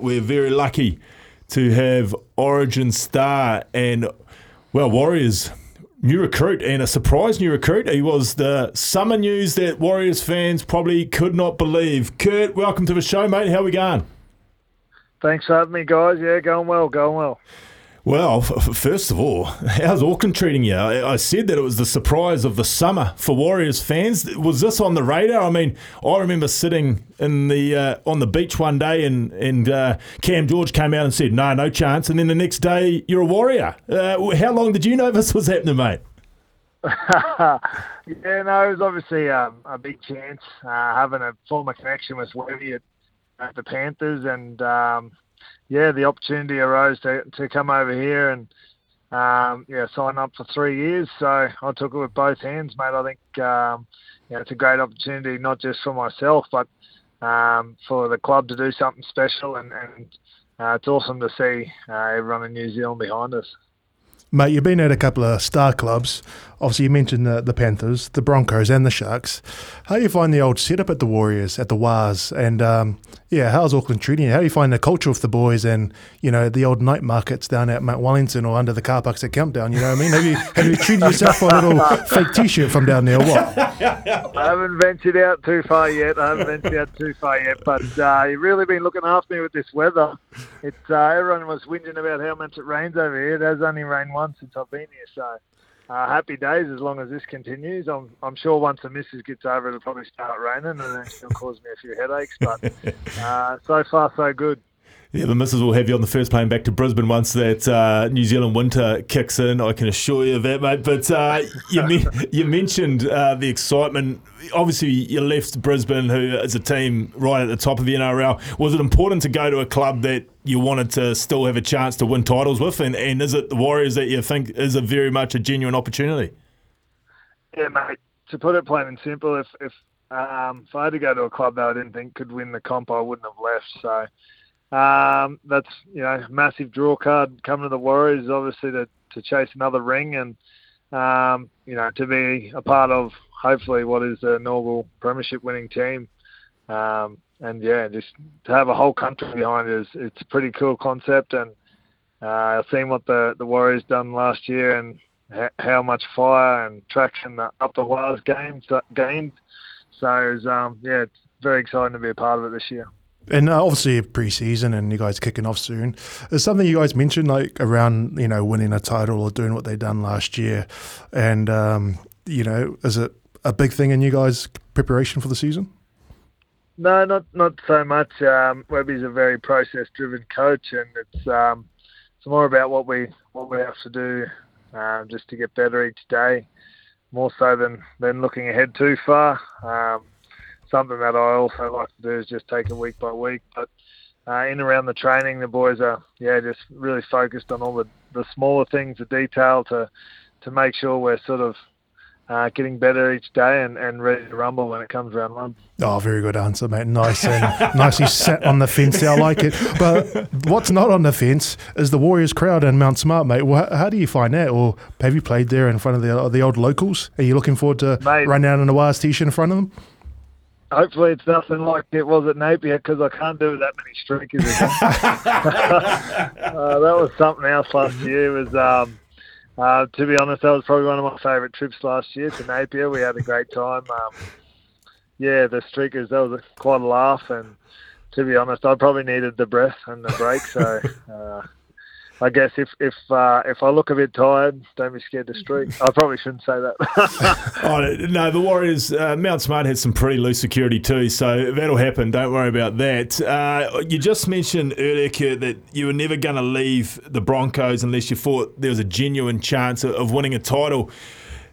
We're very lucky to have Origin star and, well, Warriors new recruit and a surprise new recruit. He was the summer news that Warriors fans probably could not believe. Kurt, welcome to the show, mate. How we going? Thanks for having me, guys. Yeah, going well, going well. Well, f- first of all, how's Auckland treating you? I-, I said that it was the surprise of the summer for Warriors fans. Was this on the radar? I mean, I remember sitting in the uh, on the beach one day, and and uh, Cam George came out and said, "No, no chance." And then the next day, you're a Warrior. Uh, how long did you know this was happening, mate? yeah, no, it was obviously um, a big chance uh, having a former connection with Webby at, at the Panthers, and um, yeah, the opportunity arose to to come over here and um, yeah sign up for three years. So I took it with both hands, mate. I think um, it's a great opportunity not just for myself, but um, for the club to do something special, and, and uh, it's awesome to see uh, everyone in New Zealand behind us. Mate, you've been at a couple of star clubs. Obviously, you mentioned the, the Panthers, the Broncos, and the Sharks. How do you find the old setup at the Warriors, at the Wahs? And um, yeah, how's Auckland treating you? How do you find the culture of the boys and, you know, the old night markets down at Mount Wellington or under the car parks at Countdown? You know what I mean? Have you, have you treated yourself for a little fake t shirt from down there or what? I haven't ventured out too far yet. I haven't ventured out too far yet. But uh, you've really been looking after me with this weather. It's uh, Everyone was whinging about how much it rains over here. It has only rained once since I've been here. So uh, happy days as long as this continues. I'm, I'm sure once the missus gets over, it'll probably start raining and then it'll cause me a few headaches. But uh, so far, so good. Yeah, the missus will have you on the first plane back to Brisbane once that uh, New Zealand winter kicks in. I can assure you of that, mate. But uh, you, me- you mentioned uh, the excitement. Obviously, you left Brisbane, who is a team right at the top of the NRL. Was it important to go to a club that you wanted to still have a chance to win titles with? And, and is it the Warriors that you think is a very much a genuine opportunity? Yeah, mate. To put it plain and simple, if if um, if I had to go to a club that I didn't think could win the comp, I wouldn't have left. So um, that's you know massive draw card coming to the Warriors, obviously to to chase another ring and um, you know to be a part of hopefully what is a inaugural premiership winning team. Um, and yeah, just to have a whole country behind it is it's a pretty cool concept. And uh, I've seen what the the Warriors done last year and how much fire and traction the up the Wahs games gained. So um, yeah, it's very exciting to be a part of it this year. And uh, obviously pre-season and you guys kicking off soon. Is something you guys mentioned like around you know winning a title or doing what they done last year, and um, you know is it a big thing in you guys' preparation for the season? No, not not so much. Um, Webby's a very process-driven coach, and it's um, it's more about what we what we have to do um, just to get better each day, more so than than looking ahead too far. Um, something that I also like to do is just take it week by week. But uh, in around the training, the boys are yeah just really focused on all the, the smaller things, the detail to to make sure we're sort of uh, getting better each day and, and ready to rumble when it comes around one. Oh, very good answer, mate. Nice and nicely set on the fence there. I like it. But what's not on the fence is the Warriors crowd in Mount Smart, mate. How do you find that? Or have you played there in front of the the old locals? Are you looking forward to Mate. run out in a Wahs t-shirt in front of them? Hopefully it's nothing like it was at Napier because I can't do that many streakers again. uh, that was something else last year. It was um, uh, to be honest, that was probably one of my favourite trips last year to Napier. We had a great time. Um, yeah, the streakers that was a, quite a laugh, and to be honest, I probably needed the breath and the break. So uh, I guess if if uh, if I look a bit tired, don't be scared to streak. I probably shouldn't say that. oh, no, the Warriors, uh, Mount Smart had some pretty loose security too, so that'll happen. Don't worry about that. Uh, you just mentioned earlier, that you were never going to leave the Broncos unless you thought there was a genuine chance of winning a title.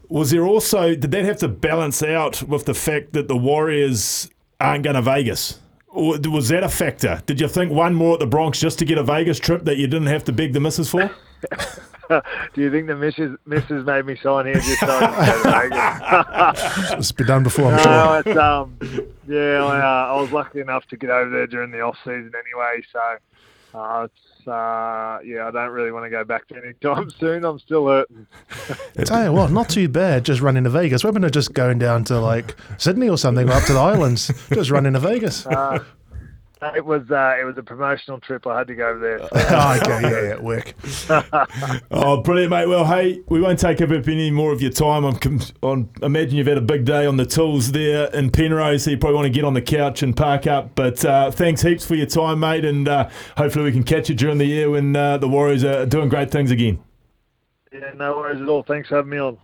Was there also, did that have to balance out with the fact that the Warriors aren't going to Vegas? Or was that a factor? Did you think one more at the Bronx just to get a Vegas trip that you didn't have to beg the missus for? Do you think the missus, missus made me sign here just so I can go to Vegas? it's been done before, I'm no, sure. It's, um, yeah, I, uh, I, was lucky enough to get over there during the off season anyway, so uh, it's uh, yeah, I don't really want to go back to any time soon. I'm still hurting. Tell you what, not too bad just running to Vegas. We're going to just going down to like Sydney or something, or up to the islands, just running to Vegas. Uh, it was uh, it was a promotional trip. I had to go over there. Oh, okay, yeah, yeah, work. oh, brilliant, mate. Well, hey, we won't take up any more of your time. I'm, I'm imagine you've had a big day on the tools there in Penrose, so you probably want to get on the couch and park up. But uh, thanks heaps for your time, mate, and uh, hopefully we can catch you during the year when uh, the Warriors are doing great things again. Yeah, no worries at all. Thanks for having me on.